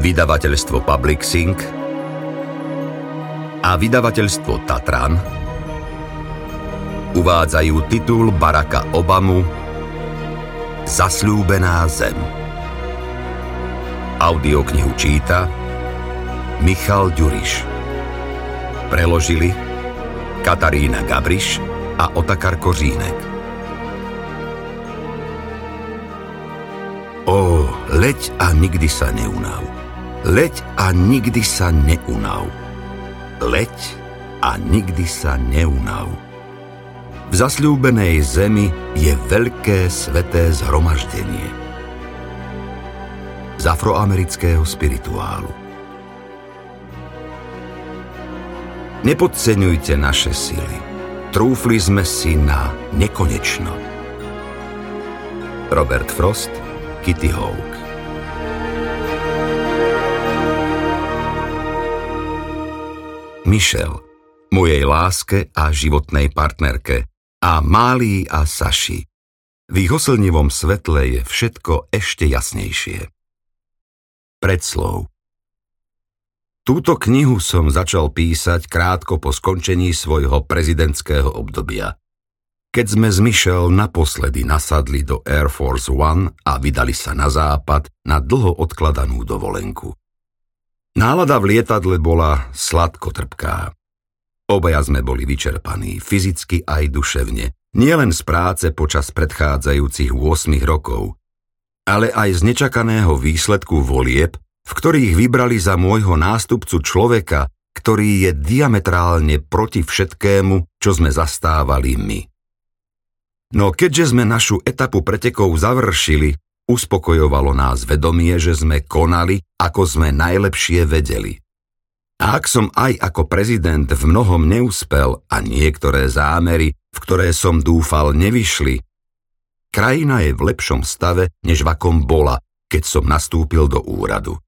vydavateľstvo Public Sync a vydavateľstvo Tatran uvádzajú titul Baracka Obamu Zasľúbená zem. Audioknihu číta Michal Ďuriš. Preložili Katarína Gabriš a Otakar Kořínek. Ó, leď a nikdy sa neunav. Leď a nikdy sa neunav. Leď a nikdy sa neunav. V zasľúbenej zemi je veľké sveté zhromaždenie. Z afroamerického spirituálu. Nepodceňujte naše sily. Trúfli sme si na nekonečno. Robert Frost, Kitty Hawk Michelle, mojej láske a životnej partnerke a Málii a Saši. V ich oslnivom svetle je všetko ešte jasnejšie. Predslov Túto knihu som začal písať krátko po skončení svojho prezidentského obdobia. Keď sme z Michelle naposledy nasadli do Air Force One a vydali sa na západ na dlho odkladanú dovolenku. Nálada v lietadle bola sladko-trpká. Obaja sme boli vyčerpaní, fyzicky aj duševne, nielen z práce počas predchádzajúcich 8 rokov, ale aj z nečakaného výsledku volieb, v ktorých vybrali za môjho nástupcu človeka, ktorý je diametrálne proti všetkému, čo sme zastávali my. No keďže sme našu etapu pretekov završili, Uspokojovalo nás vedomie, že sme konali, ako sme najlepšie vedeli. A ak som aj ako prezident v mnohom neúspel a niektoré zámery, v ktoré som dúfal, nevyšli, krajina je v lepšom stave, než v akom bola, keď som nastúpil do úradu.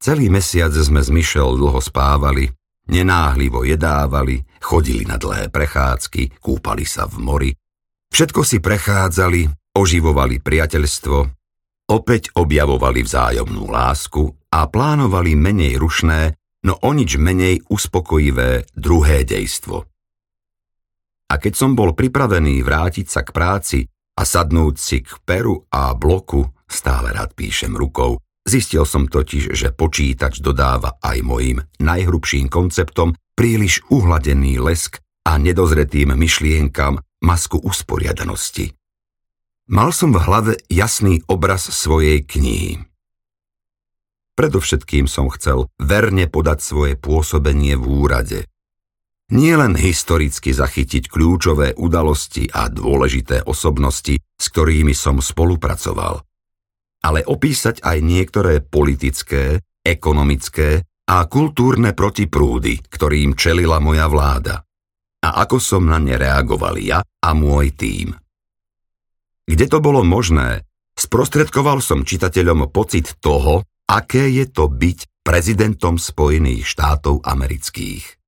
Celý mesiac sme s Michel dlho spávali, nenáhlivo jedávali, chodili na dlhé prechádzky, kúpali sa v mori. Všetko si prechádzali, oživovali priateľstvo, opäť objavovali vzájomnú lásku a plánovali menej rušné, no o nič menej uspokojivé druhé dejstvo. A keď som bol pripravený vrátiť sa k práci a sadnúť si k peru a bloku, stále rád píšem rukou, zistil som totiž, že počítač dodáva aj mojim najhrubším konceptom príliš uhladený lesk a nedozretým myšlienkam masku usporiadanosti. Mal som v hlave jasný obraz svojej knihy. Predovšetkým som chcel verne podať svoje pôsobenie v úrade. Nie len historicky zachytiť kľúčové udalosti a dôležité osobnosti, s ktorými som spolupracoval, ale opísať aj niektoré politické, ekonomické a kultúrne protiprúdy, ktorým čelila moja vláda a ako som na ne reagoval ja a môj tím. Kde to bolo možné, sprostredkoval som čitateľom pocit toho, aké je to byť prezidentom Spojených štátov amerických.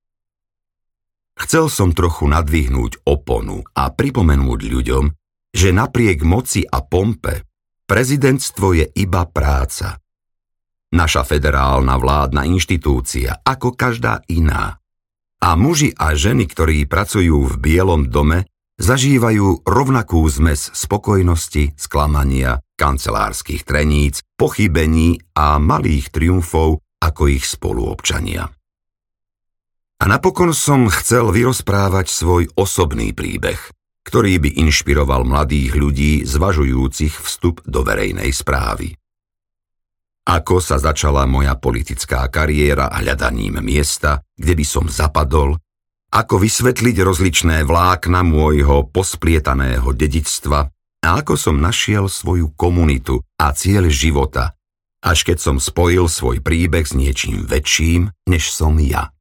Chcel som trochu nadvihnúť oponu a pripomenúť ľuďom, že napriek moci a pompe prezidentstvo je iba práca. Naša federálna vládna inštitúcia, ako každá iná. A muži a ženy, ktorí pracujú v Bielom dome, zažívajú rovnakú zmes spokojnosti, sklamania, kancelárskych treníc, pochybení a malých triumfov ako ich spoluobčania. A napokon som chcel vyrozprávať svoj osobný príbeh, ktorý by inšpiroval mladých ľudí zvažujúcich vstup do verejnej správy. Ako sa začala moja politická kariéra hľadaním miesta, kde by som zapadol ako vysvetliť rozličné vlákna môjho posplietaného dedičstva a ako som našiel svoju komunitu a cieľ života, až keď som spojil svoj príbeh s niečím väčším, než som ja.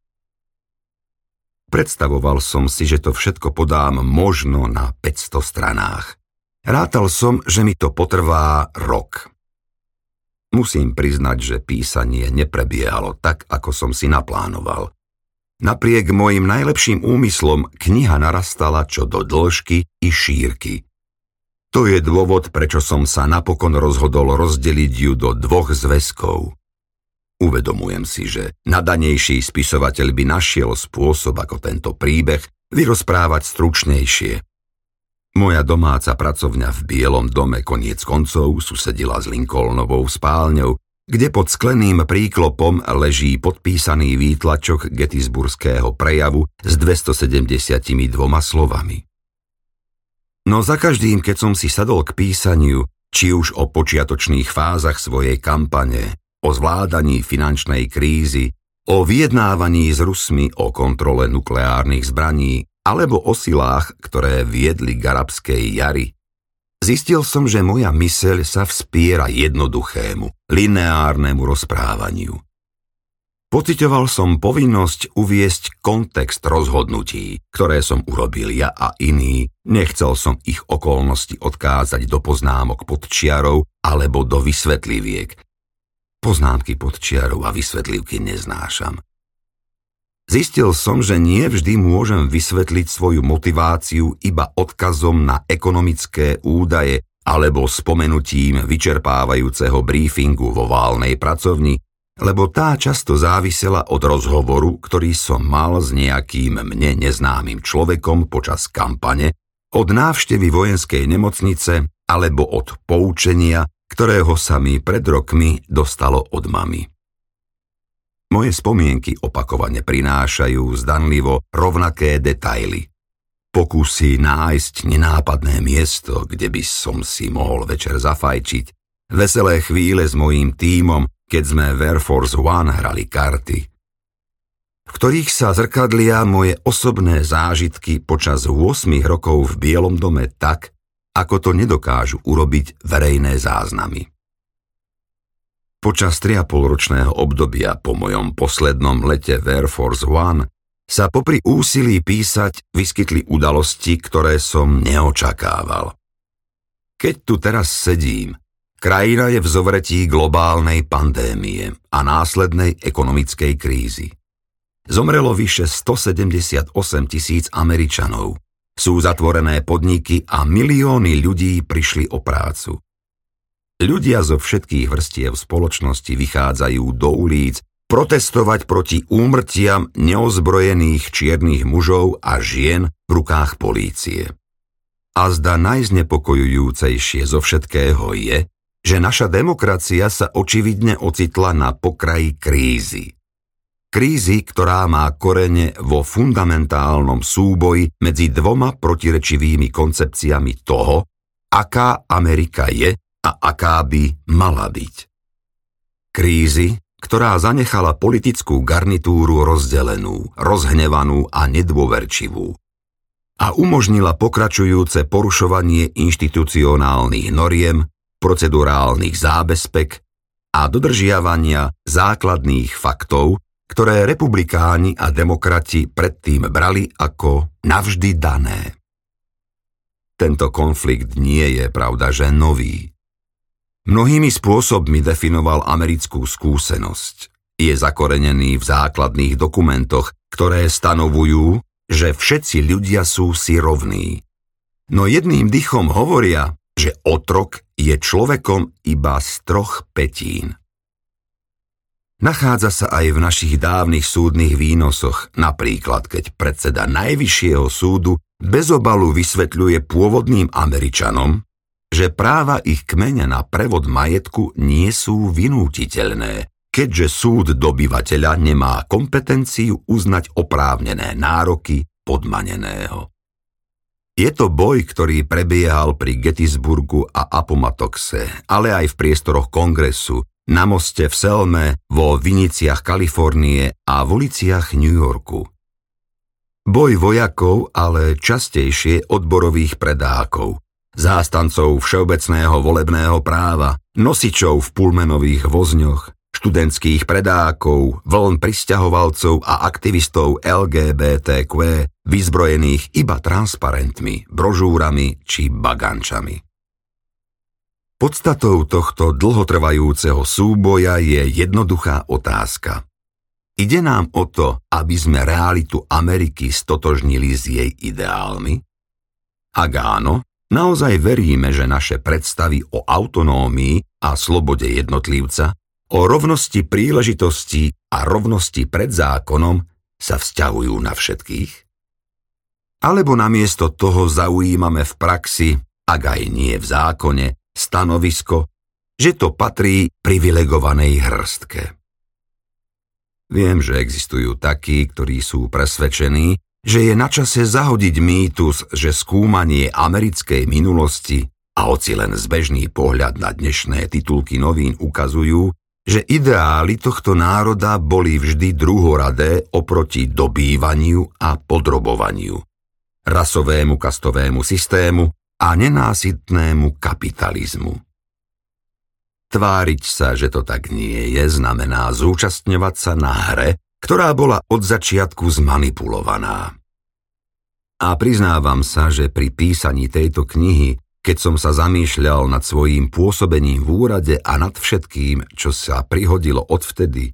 Predstavoval som si, že to všetko podám možno na 500 stranách. Rátal som, že mi to potrvá rok. Musím priznať, že písanie neprebiehalo tak, ako som si naplánoval. Napriek mojim najlepším úmyslom kniha narastala čo do dĺžky i šírky. To je dôvod, prečo som sa napokon rozhodol rozdeliť ju do dvoch zväzkov. Uvedomujem si, že nadanejší spisovateľ by našiel spôsob, ako tento príbeh vyrozprávať stručnejšie. Moja domáca pracovňa v Bielom dome koniec koncov susedila s Lincolnovou spálňou, kde pod skleným príklopom leží podpísaný výtlačok gettysburského prejavu s 272 slovami. No za každým, keď som si sadol k písaniu, či už o počiatočných fázach svojej kampane, o zvládaní finančnej krízy, o vyjednávaní s Rusmi o kontrole nukleárnych zbraní alebo o silách, ktoré viedli k arabskej jari, zistil som, že moja myseľ sa vspiera jednoduchému, lineárnemu rozprávaniu. Pocitoval som povinnosť uviesť kontext rozhodnutí, ktoré som urobil ja a iní. Nechcel som ich okolnosti odkázať do poznámok pod čiarou alebo do vysvetliviek. Poznámky pod čiarou a vysvetlivky neznášam. Zistil som, že nie vždy môžem vysvetliť svoju motiváciu iba odkazom na ekonomické údaje alebo spomenutím vyčerpávajúceho briefingu vo válnej pracovni, lebo tá často závisela od rozhovoru, ktorý som mal s nejakým mne neznámym človekom počas kampane, od návštevy vojenskej nemocnice alebo od poučenia, ktorého sa mi pred rokmi dostalo od mamy. Moje spomienky opakovane prinášajú zdanlivo rovnaké detaily. Pokusy nájsť nenápadné miesto, kde by som si mohol večer zafajčiť, veselé chvíle s mojím tímom, keď sme v Air Force One hrali karty, v ktorých sa zrkadlia moje osobné zážitky počas 8 rokov v Bielom dome tak, ako to nedokážu urobiť verejné záznamy. Počas 3,5 ročného obdobia po mojom poslednom lete v Air Force One sa popri úsilí písať vyskytli udalosti, ktoré som neočakával. Keď tu teraz sedím, krajina je v zovretí globálnej pandémie a následnej ekonomickej krízy. Zomrelo vyše 178 tisíc Američanov, sú zatvorené podniky a milióny ľudí prišli o prácu. Ľudia zo všetkých vrstiev spoločnosti vychádzajú do ulic protestovať proti úmrtiam neozbrojených čiernych mužov a žien v rukách polície. A zda najznepokojujúcejšie zo všetkého je, že naša demokracia sa očividne ocitla na pokraji krízy. Krízy, ktorá má korene vo fundamentálnom súboji medzi dvoma protirečivými koncepciami toho, aká Amerika je a aká by mala byť. Krízy, ktorá zanechala politickú garnitúru rozdelenú, rozhnevanú a nedôverčivú a umožnila pokračujúce porušovanie inštitucionálnych noriem, procedurálnych zábezpek a dodržiavania základných faktov, ktoré republikáni a demokrati predtým brali ako navždy dané. Tento konflikt nie je pravda, že nový. Mnohými spôsobmi definoval americkú skúsenosť. Je zakorenený v základných dokumentoch, ktoré stanovujú, že všetci ľudia sú si rovní. No jedným dychom hovoria, že otrok je človekom iba z troch petín. Nachádza sa aj v našich dávnych súdnych výnosoch, napríklad keď predseda Najvyššieho súdu bez obalu vysvetľuje pôvodným Američanom, že práva ich kmeňa na prevod majetku nie sú vynútiteľné, keďže súd dobyvateľa nemá kompetenciu uznať oprávnené nároky podmaneného. Je to boj, ktorý prebiehal pri Gettysburgu a Apomatoxe, ale aj v priestoroch kongresu, na moste v Selme, vo Viniciach Kalifornie a v uliciach New Yorku. Boj vojakov, ale častejšie odborových predákov, zástancov všeobecného volebného práva, nosičov v pulmenových vozňoch, študentských predákov, vln pristahovalcov a aktivistov LGBTQ, vyzbrojených iba transparentmi, brožúrami či bagančami. Podstatou tohto dlhotrvajúceho súboja je jednoduchá otázka. Ide nám o to, aby sme realitu Ameriky stotožnili s jej ideálmi? Ak áno, naozaj veríme, že naše predstavy o autonómii a slobode jednotlivca, o rovnosti príležitostí a rovnosti pred zákonom sa vzťahujú na všetkých? Alebo namiesto toho zaujímame v praxi, ak aj nie v zákone, stanovisko, že to patrí privilegovanej hrstke. Viem, že existujú takí, ktorí sú presvedčení, že je na čase zahodiť mýtus, že skúmanie americkej minulosti a hoci len zbežný pohľad na dnešné titulky novín ukazujú, že ideály tohto národa boli vždy druhoradé oproti dobývaniu a podrobovaniu, rasovému kastovému systému a nenásytnému kapitalizmu. Tváriť sa, že to tak nie je, znamená zúčastňovať sa na hre, ktorá bola od začiatku zmanipulovaná. A priznávam sa, že pri písaní tejto knihy, keď som sa zamýšľal nad svojím pôsobením v úrade a nad všetkým, čo sa prihodilo odvtedy,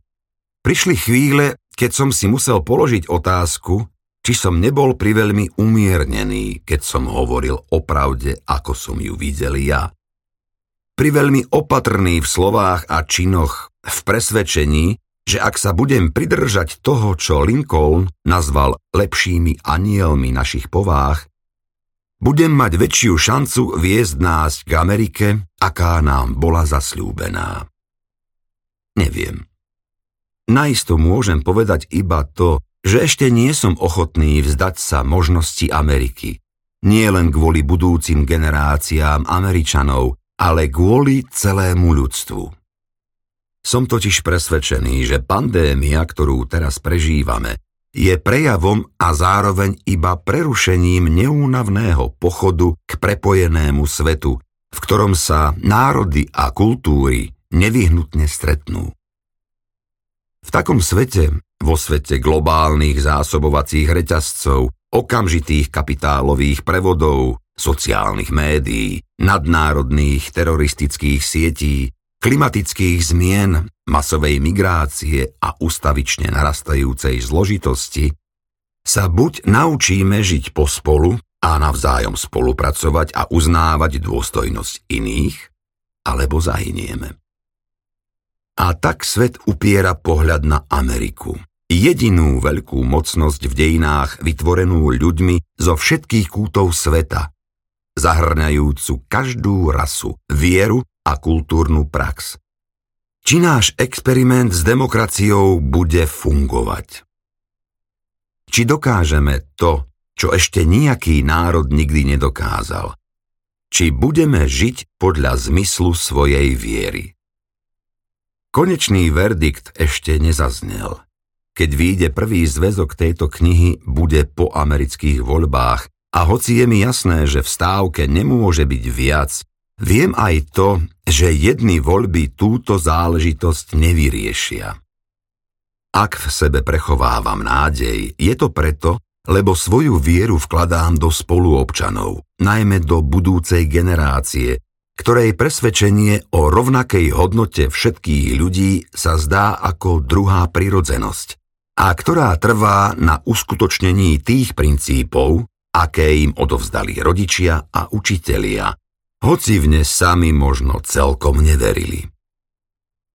prišli chvíle, keď som si musel položiť otázku, či som nebol priveľmi umiernený, keď som hovoril o pravde, ako som ju videl ja. Priveľmi opatrný v slovách a činoch, v presvedčení, že ak sa budem pridržať toho, čo Lincoln nazval lepšími anielmi našich povách, budem mať väčšiu šancu viesť nás k Amerike, aká nám bola zasľúbená. Neviem. Najisto môžem povedať iba to, že ešte nie som ochotný vzdať sa možnosti Ameriky. Nie len kvôli budúcim generáciám Američanov, ale kvôli celému ľudstvu. Som totiž presvedčený, že pandémia, ktorú teraz prežívame, je prejavom a zároveň iba prerušením neúnavného pochodu k prepojenému svetu, v ktorom sa národy a kultúry nevyhnutne stretnú. V takom svete vo svete globálnych zásobovacích reťazcov, okamžitých kapitálových prevodov, sociálnych médií, nadnárodných teroristických sietí, klimatických zmien, masovej migrácie a ustavične narastajúcej zložitosti, sa buď naučíme žiť pospolu a navzájom spolupracovať a uznávať dôstojnosť iných, alebo zahynieme. A tak svet upiera pohľad na Ameriku. Jedinú veľkú mocnosť v dejinách vytvorenú ľuďmi zo všetkých kútov sveta, zahrňajúcu každú rasu, vieru a kultúrnu prax. Či náš experiment s demokraciou bude fungovať? Či dokážeme to, čo ešte nejaký národ nikdy nedokázal? Či budeme žiť podľa zmyslu svojej viery? Konečný verdikt ešte nezaznel. Keď vyjde prvý zväzok tejto knihy, bude po amerických voľbách a hoci je mi jasné, že v stávke nemôže byť viac, viem aj to, že jedny voľby túto záležitosť nevyriešia. Ak v sebe prechovávam nádej, je to preto, lebo svoju vieru vkladám do spoluobčanov, najmä do budúcej generácie, ktorej presvedčenie o rovnakej hodnote všetkých ľudí sa zdá ako druhá prirodzenosť a ktorá trvá na uskutočnení tých princípov, aké im odovzdali rodičia a učitelia, hoci v ne sami možno celkom neverili.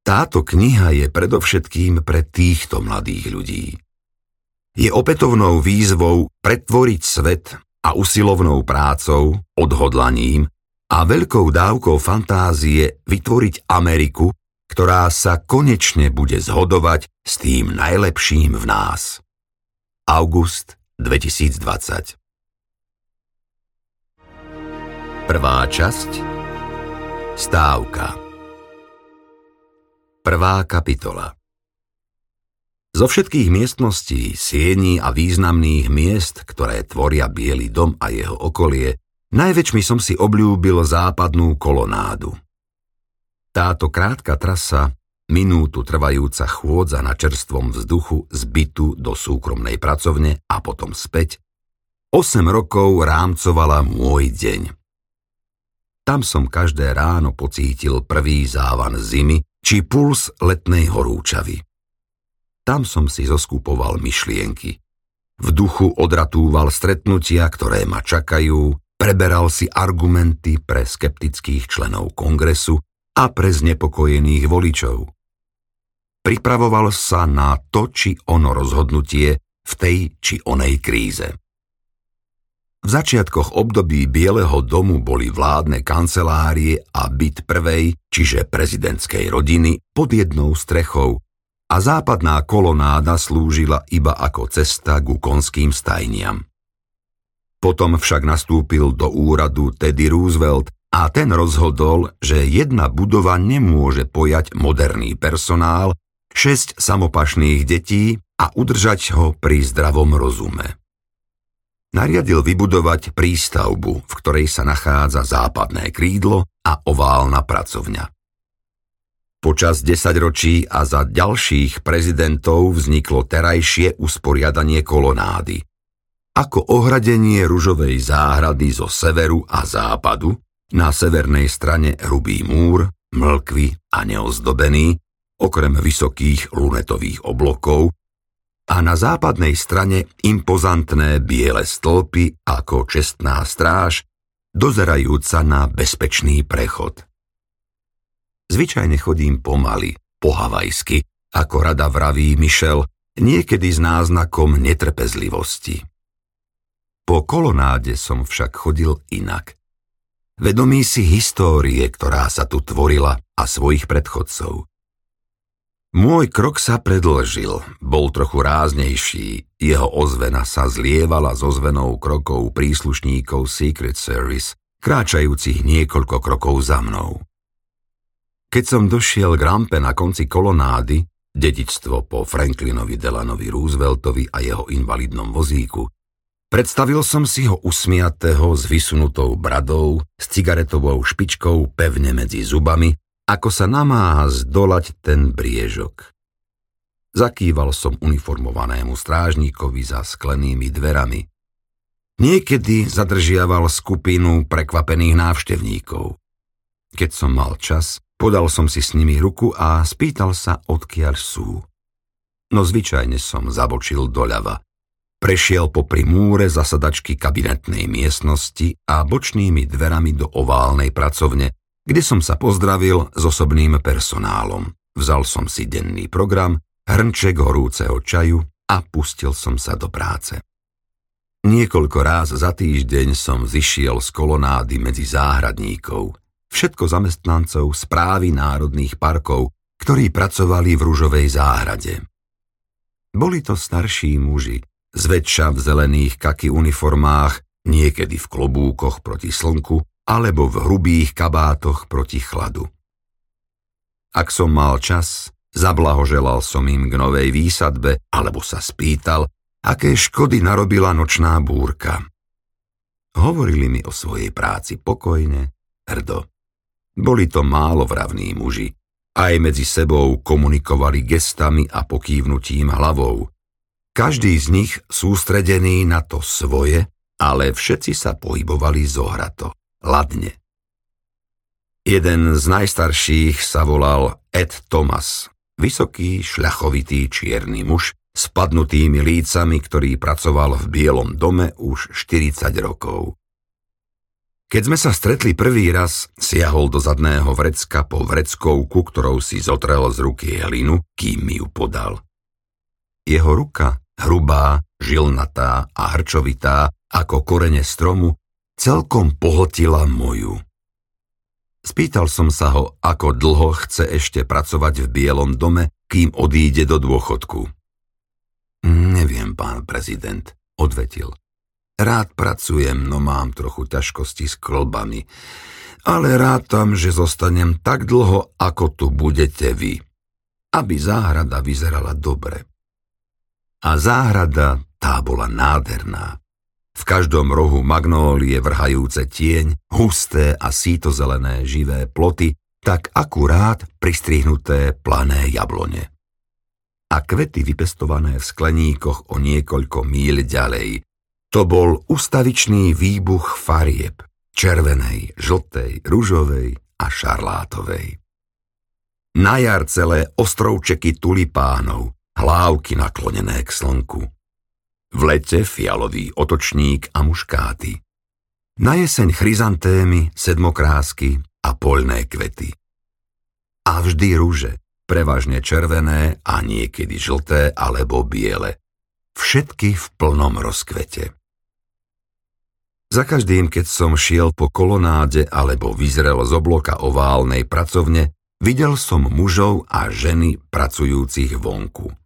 Táto kniha je predovšetkým pre týchto mladých ľudí. Je opätovnou výzvou pretvoriť svet a usilovnou prácou, odhodlaním a veľkou dávkou fantázie vytvoriť Ameriku, ktorá sa konečne bude zhodovať s tým najlepším v nás. August 2020 Prvá časť Stávka Prvá kapitola Zo všetkých miestností, siení a významných miest, ktoré tvoria Bielý dom a jeho okolie, Najväčšmi som si obľúbil západnú kolonádu. Táto krátka trasa, minútu trvajúca chôdza na čerstvom vzduchu z bytu do súkromnej pracovne a potom späť, 8 rokov rámcovala môj deň. Tam som každé ráno pocítil prvý závan zimy či puls letnej horúčavy. Tam som si zoskupoval myšlienky. V duchu odratúval stretnutia, ktoré ma čakajú, preberal si argumenty pre skeptických členov kongresu a pre znepokojených voličov. Pripravoval sa na to či ono rozhodnutie v tej či onej kríze. V začiatkoch období Bieleho domu boli vládne kancelárie a byt prvej, čiže prezidentskej rodiny, pod jednou strechou a západná kolonáda slúžila iba ako cesta ku konským stajniam. Potom však nastúpil do úradu Teddy Roosevelt a ten rozhodol, že jedna budova nemôže pojať moderný personál, šesť samopašných detí a udržať ho pri zdravom rozume nariadil vybudovať prístavbu, v ktorej sa nachádza západné krídlo a oválna pracovňa. Počas desaťročí a za ďalších prezidentov vzniklo terajšie usporiadanie kolonády. Ako ohradenie ružovej záhrady zo severu a západu, na severnej strane hrubý múr, mlkvy a neozdobený, okrem vysokých lunetových oblokov, a na západnej strane impozantné biele stĺpy ako čestná stráž, dozerajúca na bezpečný prechod. Zvyčajne chodím pomaly, po havajsky, ako rada vraví Michel, niekedy s náznakom netrpezlivosti. Po kolonáde som však chodil inak. Vedomý si histórie, ktorá sa tu tvorila a svojich predchodcov. Môj krok sa predlžil, bol trochu ráznejší, jeho ozvena sa zlievala so zvenou krokov príslušníkov Secret Service, kráčajúcich niekoľko krokov za mnou. Keď som došiel k rampe na konci kolonády, dedičstvo po Franklinovi Delanovi Rooseveltovi a jeho invalidnom vozíku, predstavil som si ho usmiatého s vysunutou bradou, s cigaretovou špičkou pevne medzi zubami ako sa namáha zdolať ten briežok. Zakýval som uniformovanému strážníkovi za sklenými dverami. Niekedy zadržiaval skupinu prekvapených návštevníkov. Keď som mal čas, podal som si s nimi ruku a spýtal sa, odkiaľ sú. No zvyčajne som zabočil doľava. Prešiel popri múre zasadačky kabinetnej miestnosti a bočnými dverami do oválnej pracovne, kde som sa pozdravil s osobným personálom. Vzal som si denný program, hrnček horúceho čaju a pustil som sa do práce. Niekoľko ráz za týždeň som zišiel z kolonády medzi záhradníkov, všetko zamestnancov správy národných parkov, ktorí pracovali v rúžovej záhrade. Boli to starší muži, zväčša v zelených kaky uniformách, niekedy v klobúkoch proti slnku alebo v hrubých kabátoch proti chladu. Ak som mal čas, zablahoželal som im k novej výsadbe alebo sa spýtal, aké škody narobila nočná búrka. Hovorili mi o svojej práci pokojne, hrdo. Boli to málo vravní muži, aj medzi sebou komunikovali gestami a pokývnutím hlavou. Každý z nich sústredený na to svoje, ale všetci sa pohybovali zohrato ladne. Jeden z najstarších sa volal Ed Thomas, vysoký, šľachovitý čierny muž s padnutými lícami, ktorý pracoval v Bielom dome už 40 rokov. Keď sme sa stretli prvý raz, siahol do zadného vrecka po vreckovku, ktorou si zotrel z ruky hlinu, kým mi ju podal. Jeho ruka, hrubá, žilnatá a hrčovitá, ako korene stromu, celkom pohltila moju. Spýtal som sa ho, ako dlho chce ešte pracovať v Bielom dome, kým odíde do dôchodku. Neviem, pán prezident, odvetil. Rád pracujem, no mám trochu ťažkosti s klbami, ale rátam, že zostanem tak dlho, ako tu budete vy, aby záhrada vyzerala dobre. A záhrada tá bola nádherná. V každom rohu magnólie vrhajúce tieň, husté a sítozelené živé ploty, tak akurát pristrihnuté plané jablone. A kvety vypestované v skleníkoch o niekoľko míľ ďalej. To bol ustavičný výbuch farieb, červenej, žltej, ružovej a šarlátovej. Na jar celé ostrovčeky tulipánov, hlávky naklonené k slnku. V lete fialový otočník a muškáty. Na jeseň chryzantémy, sedmokrásky a poľné kvety. A vždy rúže, prevažne červené a niekedy žlté alebo biele. Všetky v plnom rozkvete. Za každým, keď som šiel po kolonáde alebo vyzrel z obloka oválnej pracovne, Videl som mužov a ženy pracujúcich vonku.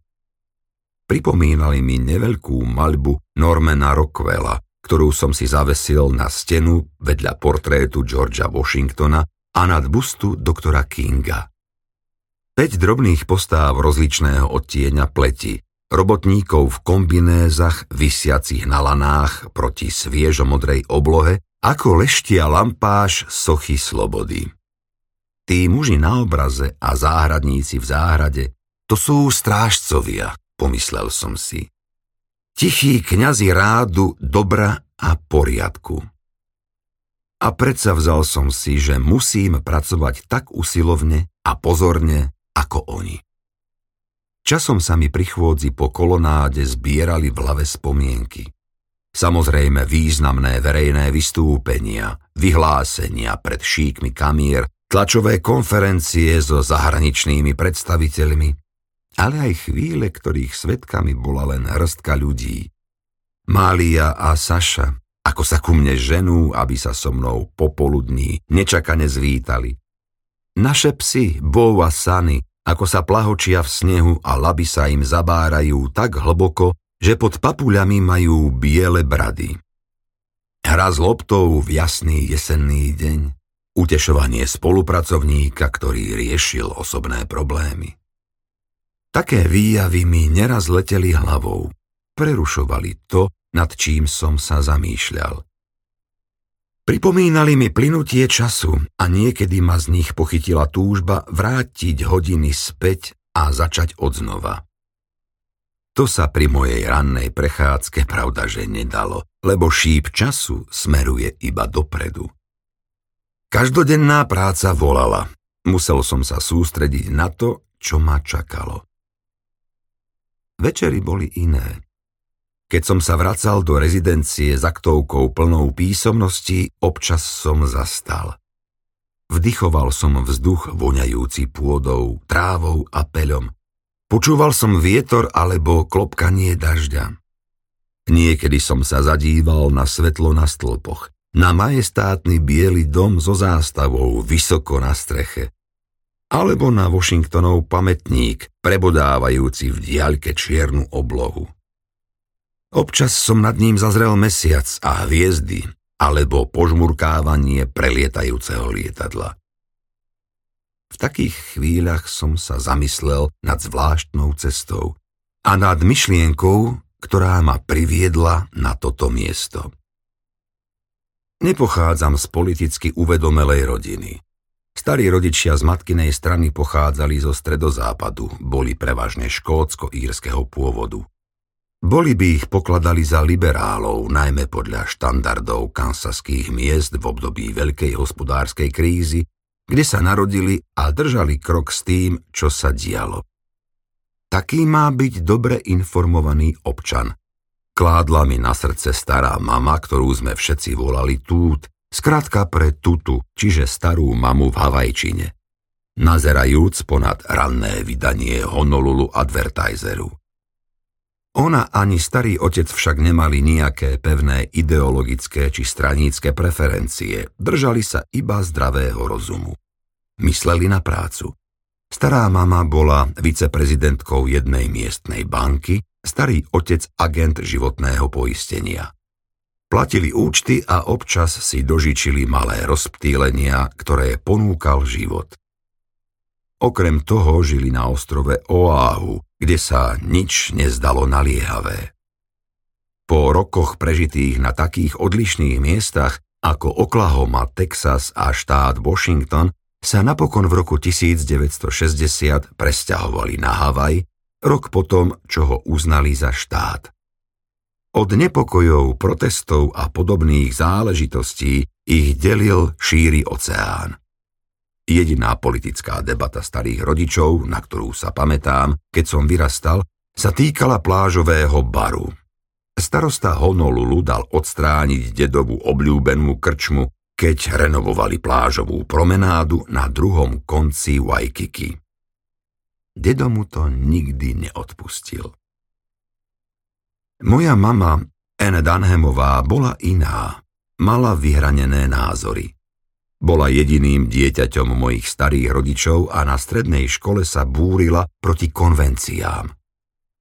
Pripomínali mi neveľkú maľbu Normana Rockwella, ktorú som si zavesil na stenu vedľa portrétu Georgia Washingtona a nad bustu doktora Kinga. Peť drobných postáv rozličného odtieňa pleti, robotníkov v kombinézach vysiacich na lanách proti sviežomodrej oblohe, ako leštia lampáš sochy slobody. Tí muži na obraze a záhradníci v záhrade, to sú strážcovia, pomyslel som si. Tichí kňazi rádu dobra a poriadku. A predsa vzal som si, že musím pracovať tak usilovne a pozorne ako oni. Časom sa mi pri chôdzi po kolonáde zbierali v hlave spomienky. Samozrejme významné verejné vystúpenia, vyhlásenia pred šíkmi kamier tlačové konferencie so zahraničnými predstaviteľmi, ale aj chvíle, ktorých svetkami bola len hrstka ľudí. Mália a Saša, ako sa ku mne ženú, aby sa so mnou popoludní nečakane zvítali. Naše psy, Bo a Sany, ako sa plahočia v snehu a laby sa im zabárajú tak hlboko, že pod papuľami majú biele brady. Hra s loptou v jasný jesenný deň, utešovanie spolupracovníka, ktorý riešil osobné problémy. Také výjavy mi neraz leteli hlavou, prerušovali to, nad čím som sa zamýšľal. Pripomínali mi plynutie času a niekedy ma z nich pochytila túžba vrátiť hodiny späť a začať odznova. To sa pri mojej rannej prechádzke pravda, že nedalo, lebo šíp času smeruje iba dopredu. Každodenná práca volala. Musel som sa sústrediť na to, čo ma čakalo. Večery boli iné. Keď som sa vracal do rezidencie s aktovkou plnou písomností, občas som zastal. Vdychoval som vzduch voňajúci pôdou, trávou a peľom. Počúval som vietor alebo klopkanie dažďa. Niekedy som sa zadíval na svetlo na stĺpoch na majestátny biely dom so zástavou vysoko na streche, alebo na Washingtonov pamätník, prebodávajúci v diaľke čiernu oblohu. Občas som nad ním zazrel mesiac a hviezdy, alebo požmurkávanie prelietajúceho lietadla. V takých chvíľach som sa zamyslel nad zvláštnou cestou a nad myšlienkou, ktorá ma priviedla na toto miesto. Nepochádzam z politicky uvedomelej rodiny. Starí rodičia z matkinej strany pochádzali zo stredozápadu, boli prevažne škótsko-írskeho pôvodu. Boli by ich pokladali za liberálov, najmä podľa štandardov kansaských miest v období veľkej hospodárskej krízy, kde sa narodili a držali krok s tým, čo sa dialo. Taký má byť dobre informovaný občan, Kládla mi na srdce stará mama, ktorú sme všetci volali Tút, skratka pre Tutu, čiže starú mamu v Havajčine. Nazerajúc ponad ranné vydanie Honolulu Advertiseru. Ona ani starý otec však nemali nejaké pevné ideologické či stranícke preferencie, držali sa iba zdravého rozumu. Mysleli na prácu. Stará mama bola viceprezidentkou jednej miestnej banky, starý otec agent životného poistenia. Platili účty a občas si dožičili malé rozptýlenia, ktoré ponúkal život. Okrem toho žili na ostrove Oahu, kde sa nič nezdalo naliehavé. Po rokoch prežitých na takých odlišných miestach ako Oklahoma, Texas a štát Washington sa napokon v roku 1960 presťahovali na Havaj rok potom, čo ho uznali za štát. Od nepokojov, protestov a podobných záležitostí Ich delil šíry oceán. Jediná politická debata starých rodičov, na ktorú sa pamätám, keď som vyrastal, sa týkala plážového baru. Starosta Honolulu dal odstrániť dedovú obľúbenú krčmu, keď renovovali plážovú promenádu na druhom konci Waikiki. Dedo mu to nikdy neodpustil. Moja mama, Anne Dunhamová, bola iná. Mala vyhranené názory. Bola jediným dieťaťom mojich starých rodičov a na strednej škole sa búrila proti konvenciám.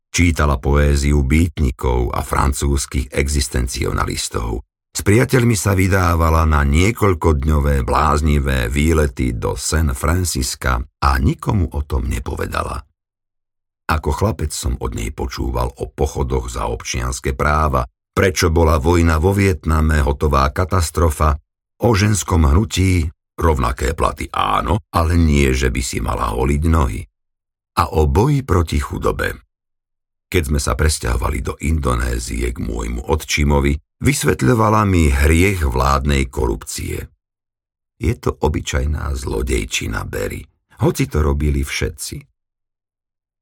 Čítala poéziu býtnikov a francúzskych existencionalistov. S priateľmi sa vydávala na niekoľkodňové bláznivé výlety do San Francisca a nikomu o tom nepovedala. Ako chlapec som od nej počúval o pochodoch za občianske práva, prečo bola vojna vo Vietname hotová katastrofa O ženskom hnutí rovnaké platy áno, ale nie, že by si mala holiť nohy. A o boji proti chudobe. Keď sme sa presťahovali do Indonézie k môjmu odčímovi, vysvetľovala mi hriech vládnej korupcie. Je to obyčajná zlodejčina Berry, hoci to robili všetci.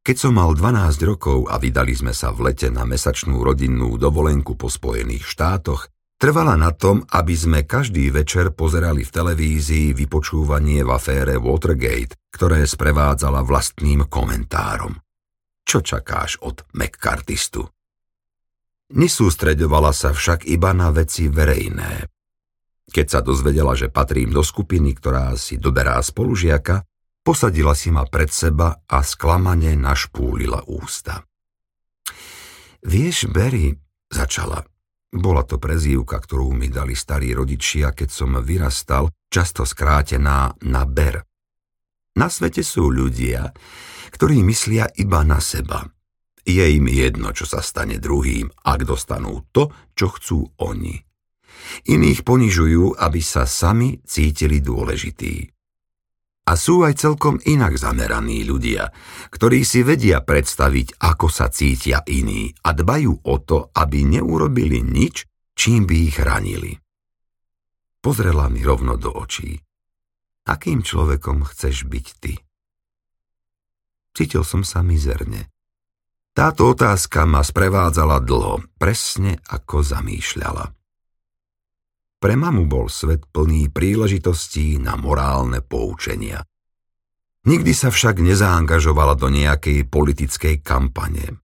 Keď som mal 12 rokov a vydali sme sa v lete na mesačnú rodinnú dovolenku po Spojených štátoch, Trvala na tom, aby sme každý večer pozerali v televízii vypočúvanie v afére Watergate, ktoré sprevádzala vlastným komentárom. Čo čakáš od McCarthystu? Nesústreďovala sa však iba na veci verejné. Keď sa dozvedela, že patrím do skupiny, ktorá si doberá spolužiaka, posadila si ma pred seba a sklamane našpúlila ústa. Vieš, Barry, začala, bola to prezývka, ktorú mi dali starí rodičia, keď som vyrastal, často skrátená na ber. Na svete sú ľudia, ktorí myslia iba na seba. Je im jedno, čo sa stane druhým, ak dostanú to, čo chcú oni. Iných ponižujú, aby sa sami cítili dôležití. A sú aj celkom inak zameraní ľudia, ktorí si vedia predstaviť, ako sa cítia iní a dbajú o to, aby neurobili nič, čím by ich ranili. Pozrela mi rovno do očí. Akým človekom chceš byť ty? Cítil som sa mizerne. Táto otázka ma sprevádzala dlho, presne ako zamýšľala. Pre mamu bol svet plný príležitostí na morálne poučenia. Nikdy sa však nezaangažovala do nejakej politickej kampane.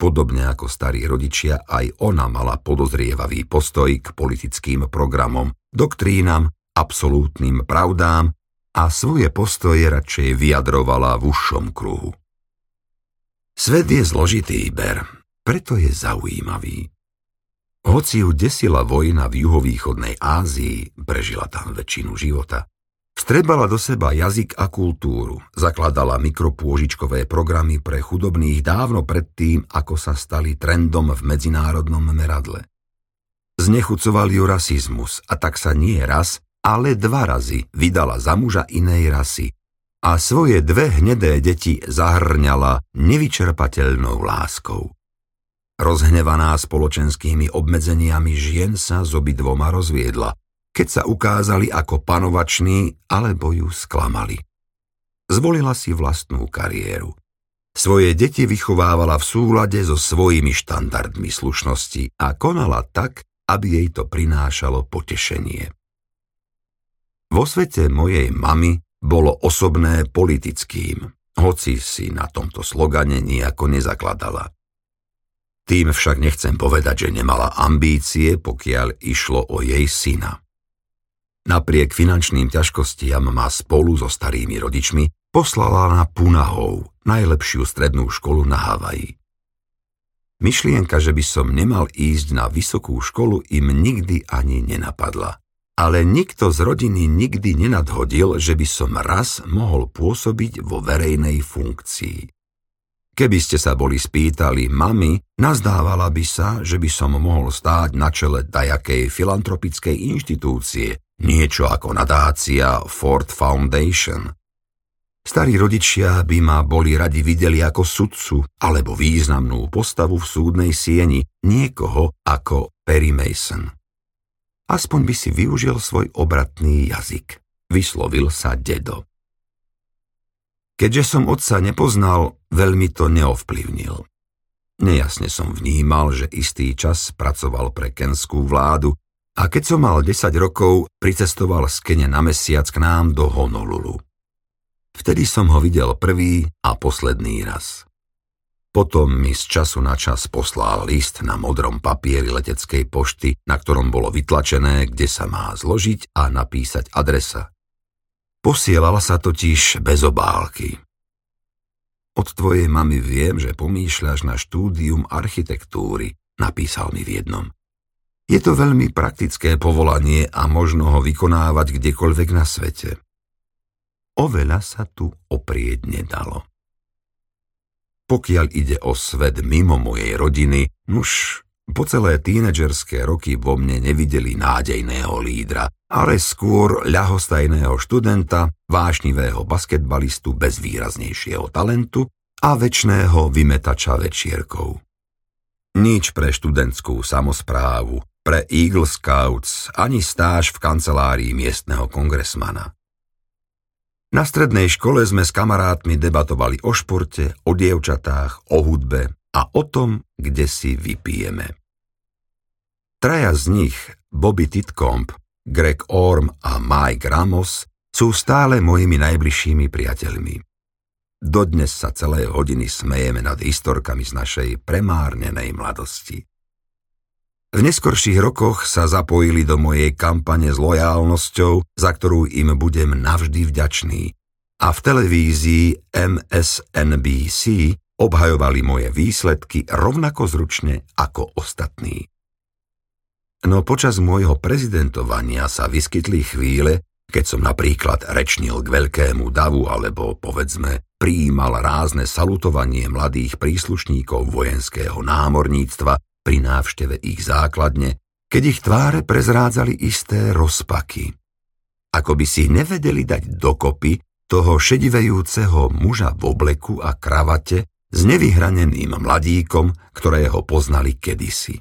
Podobne ako starí rodičia, aj ona mala podozrievavý postoj k politickým programom, doktrínam, absolútnym pravdám a svoje postoje radšej vyjadrovala v užšom kruhu. Svet je zložitý, Ber, preto je zaujímavý. Hoci ju desila vojna v juhovýchodnej Ázii, prežila tam väčšinu života. Vstrebala do seba jazyk a kultúru, zakladala mikropôžičkové programy pre chudobných dávno predtým, ako sa stali trendom v medzinárodnom meradle. Znechucoval ju rasizmus a tak sa nie raz, ale dva razy vydala za muža inej rasy a svoje dve hnedé deti zahrňala nevyčerpateľnou láskou. Rozhnevaná spoločenskými obmedzeniami žien sa z obidvoma rozviedla, keď sa ukázali ako panovační alebo ju sklamali. Zvolila si vlastnú kariéru. Svoje deti vychovávala v súlade so svojimi štandardmi slušnosti a konala tak, aby jej to prinášalo potešenie. Vo svete mojej mamy bolo osobné politickým, hoci si na tomto slogane nejako nezakladala. Tým však nechcem povedať, že nemala ambície, pokiaľ išlo o jej syna. Napriek finančným ťažkostiam ma spolu so starými rodičmi poslala na Punahov, najlepšiu strednú školu na Havaji. Myšlienka, že by som nemal ísť na vysokú školu, im nikdy ani nenapadla. Ale nikto z rodiny nikdy nenadhodil, že by som raz mohol pôsobiť vo verejnej funkcii. Keby ste sa boli spýtali mami, nazdávala by sa, že by som mohol stáť na čele dajakej filantropickej inštitúcie, niečo ako nadácia Ford Foundation. Starí rodičia by ma boli radi videli ako sudcu alebo významnú postavu v súdnej sieni, niekoho ako Perry Mason. Aspoň by si využil svoj obratný jazyk. Vyslovil sa dedo. Keďže som otca nepoznal, veľmi to neovplyvnil. Nejasne som vnímal, že istý čas pracoval pre kenskú vládu a keď som mal 10 rokov, pricestoval z Kene na mesiac k nám do Honolulu. Vtedy som ho videl prvý a posledný raz. Potom mi z času na čas poslal list na modrom papieri leteckej pošty, na ktorom bolo vytlačené, kde sa má zložiť a napísať adresa. Posielala sa totiž bez obálky. Od tvojej mamy viem, že pomýšľaš na štúdium architektúry, napísal mi v jednom. Je to veľmi praktické povolanie a možno ho vykonávať kdekoľvek na svete. Oveľa sa tu oprieť nedalo. Pokiaľ ide o svet mimo mojej rodiny, nuž, po celé tínedžerské roky vo mne nevideli nádejného lídra, ale skôr ľahostajného študenta, vášnivého basketbalistu bez výraznejšieho talentu a väčšného vymetača večierkov. Nič pre študentskú samozprávu, pre Eagle Scouts ani stáž v kancelárii miestneho kongresmana. Na strednej škole sme s kamarátmi debatovali o športe, o dievčatách, o hudbe a o tom, kde si vypijeme. Traja z nich, Bobby Titcomb, Greg Orm a Mike Ramos, sú stále mojimi najbližšími priateľmi. Dodnes sa celé hodiny smejeme nad historkami z našej premárnenej mladosti. V neskorších rokoch sa zapojili do mojej kampane s lojálnosťou, za ktorú im budem navždy vďačný. A v televízii MSNBC obhajovali moje výsledky rovnako zručne ako ostatní. No počas môjho prezidentovania sa vyskytli chvíle, keď som napríklad rečnil k veľkému davu alebo, povedzme, prijímal rázne salutovanie mladých príslušníkov vojenského námorníctva pri návšteve ich základne, keď ich tváre prezrádzali isté rozpaky. Ako by si nevedeli dať dokopy toho šedivejúceho muža v obleku a kravate s nevyhraneným mladíkom, ktorého poznali kedysi.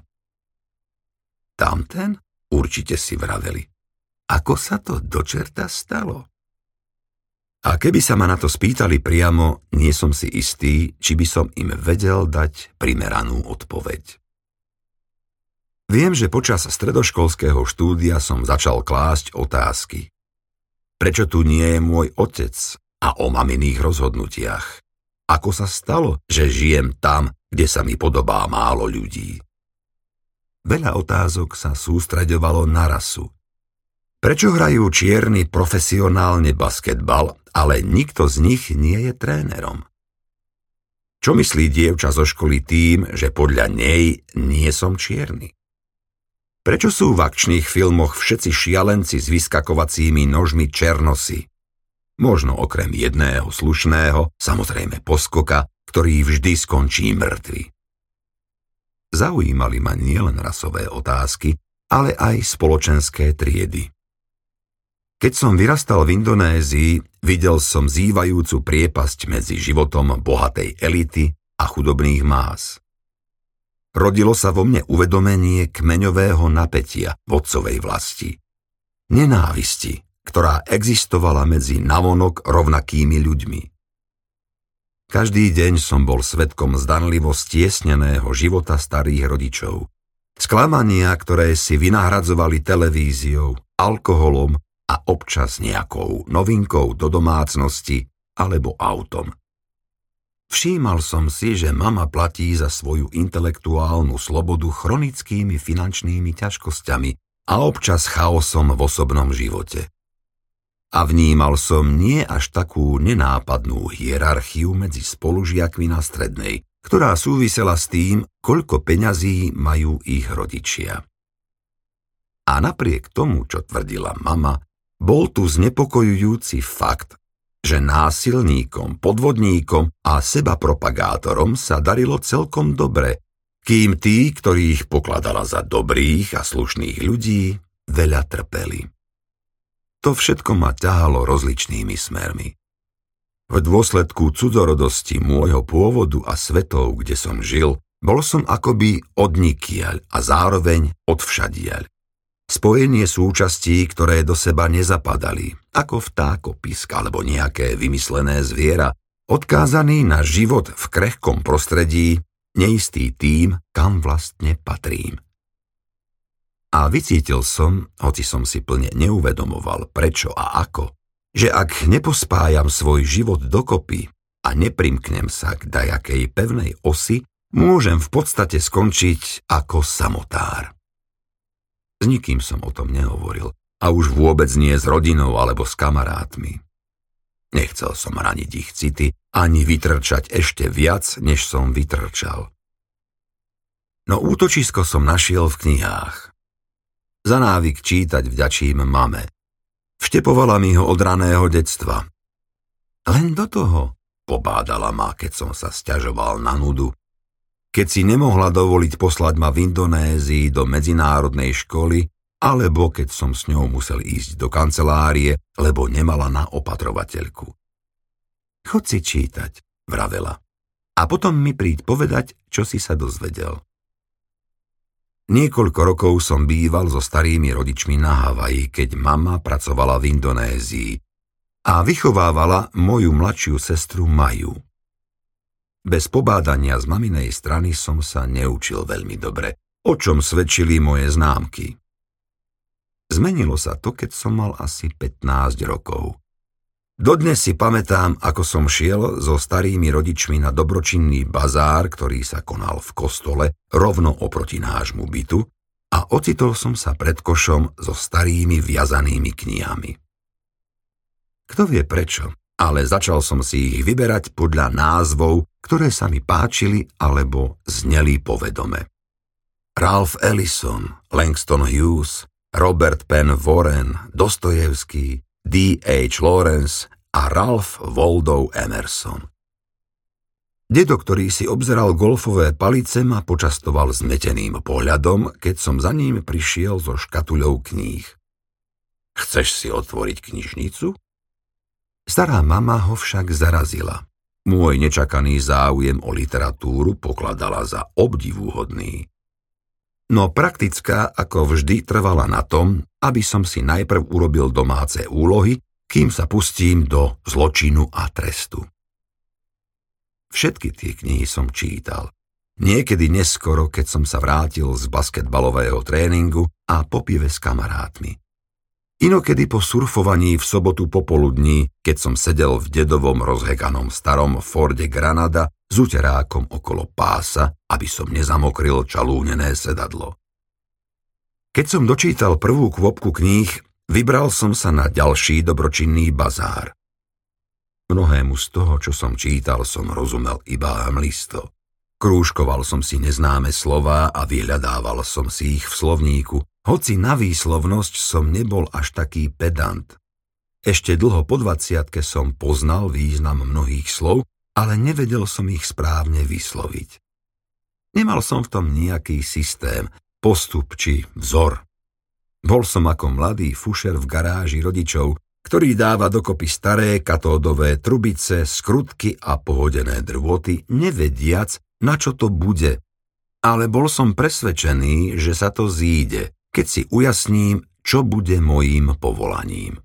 Tamten? Určite si vraveli. Ako sa to dočerta stalo? A keby sa ma na to spýtali priamo, nie som si istý, či by som im vedel dať primeranú odpoveď. Viem, že počas stredoškolského štúdia som začal klásť otázky. Prečo tu nie je môj otec a o maminých rozhodnutiach? Ako sa stalo, že žijem tam, kde sa mi podobá málo ľudí? Veľa otázok sa sústreďovalo na rasu. Prečo hrajú čierni profesionálne basketbal, ale nikto z nich nie je trénerom? Čo myslí dievča zo školy tým, že podľa nej nie som čierny? Prečo sú v akčných filmoch všetci šialenci s vyskakovacími nožmi černosy? Možno okrem jedného slušného, samozrejme poskoka, ktorý vždy skončí mŕtvy. Zaujímali ma nielen rasové otázky, ale aj spoločenské triedy. Keď som vyrastal v Indonézii, videl som zývajúcu priepasť medzi životom bohatej elity a chudobných más rodilo sa vo mne uvedomenie kmeňového napätia vodcovej vlasti. Nenávisti, ktorá existovala medzi navonok rovnakými ľuďmi. Každý deň som bol svetkom zdanlivo stiesneného života starých rodičov. Sklamania, ktoré si vynahradzovali televíziou, alkoholom a občas nejakou novinkou do domácnosti alebo autom. Všímal som si, že mama platí za svoju intelektuálnu slobodu chronickými finančnými ťažkosťami a občas chaosom v osobnom živote. A vnímal som nie až takú nenápadnú hierarchiu medzi spolužiakmi na strednej, ktorá súvisela s tým, koľko peňazí majú ich rodičia. A napriek tomu, čo tvrdila mama, bol tu znepokojujúci fakt, že násilníkom, podvodníkom a sebapropagátorom sa darilo celkom dobre, kým tí, ktorých pokladala za dobrých a slušných ľudí, veľa trpeli. To všetko ma ťahalo rozličnými smermi. V dôsledku cudzorodosti môjho pôvodu a svetov, kde som žil, bol som akoby odnikiaľ a zároveň odvšadiaľ. Spojenie súčastí, ktoré do seba nezapadali, ako vtákopisk alebo nejaké vymyslené zviera, odkázaný na život v krehkom prostredí, neistý tým, kam vlastne patrím. A vycítil som, hoci som si plne neuvedomoval prečo a ako, že ak nepospájam svoj život dokopy a neprimknem sa k dajakej pevnej osy, môžem v podstate skončiť ako samotár. S nikým som o tom nehovoril a už vôbec nie s rodinou alebo s kamarátmi. Nechcel som raniť ich city ani vytrčať ešte viac, než som vytrčal. No útočisko som našiel v knihách. Za návyk čítať vďačím mame. Vštepovala mi ho od raného detstva. Len do toho, pobádala ma, keď som sa stiažoval na nudu keď si nemohla dovoliť poslať ma v Indonézii do medzinárodnej školy, alebo keď som s ňou musel ísť do kancelárie, lebo nemala na opatrovateľku. Chod si čítať, vravela. A potom mi príď povedať, čo si sa dozvedel. Niekoľko rokov som býval so starými rodičmi na Havaji, keď mama pracovala v Indonézii a vychovávala moju mladšiu sestru Maju. Bez pobádania z maminej strany som sa neučil veľmi dobre, o čom svedčili moje známky. Zmenilo sa to, keď som mal asi 15 rokov. Dodnes si pamätám, ako som šiel so starými rodičmi na dobročinný bazár, ktorý sa konal v kostole rovno oproti nášmu bytu a ocitol som sa pred košom so starými viazanými knihami. Kto vie prečo, ale začal som si ich vyberať podľa názvov, ktoré sa mi páčili alebo zneli povedome. Ralph Ellison, Langston Hughes, Robert Penn Warren, Dostojevský, D.H. Lawrence a Ralph Waldo Emerson. Dedo, ktorý si obzeral golfové palice, ma počastoval zmeteným pohľadom, keď som za ním prišiel so škatuľou kníh. Chceš si otvoriť knižnicu? Stará mama ho však zarazila. Môj nečakaný záujem o literatúru pokladala za obdivuhodný. No praktická, ako vždy, trvala na tom, aby som si najprv urobil domáce úlohy, kým sa pustím do zločinu a trestu. Všetky tie knihy som čítal. Niekedy neskoro, keď som sa vrátil z basketbalového tréningu a po pive s kamarátmi. Inokedy po surfovaní v sobotu popoludní, keď som sedel v dedovom rozhekanom starom Forde Granada s uterákom okolo pása, aby som nezamokril čalúnené sedadlo. Keď som dočítal prvú kvopku kníh, vybral som sa na ďalší dobročinný bazár. Mnohému z toho, čo som čítal, som rozumel iba hmlisto. Krúžkoval som si neznáme slová a vyhľadával som si ich v slovníku, hoci na výslovnosť som nebol až taký pedant. Ešte dlho po dvaciatke som poznal význam mnohých slov, ale nevedel som ich správne vysloviť. Nemal som v tom nejaký systém, postup či vzor. Bol som ako mladý fušer v garáži rodičov, ktorý dáva dokopy staré katódové trubice, skrutky a pohodené drôty, nevediac, na čo to bude. Ale bol som presvedčený, že sa to zíde, keď si ujasním, čo bude mojím povolaním.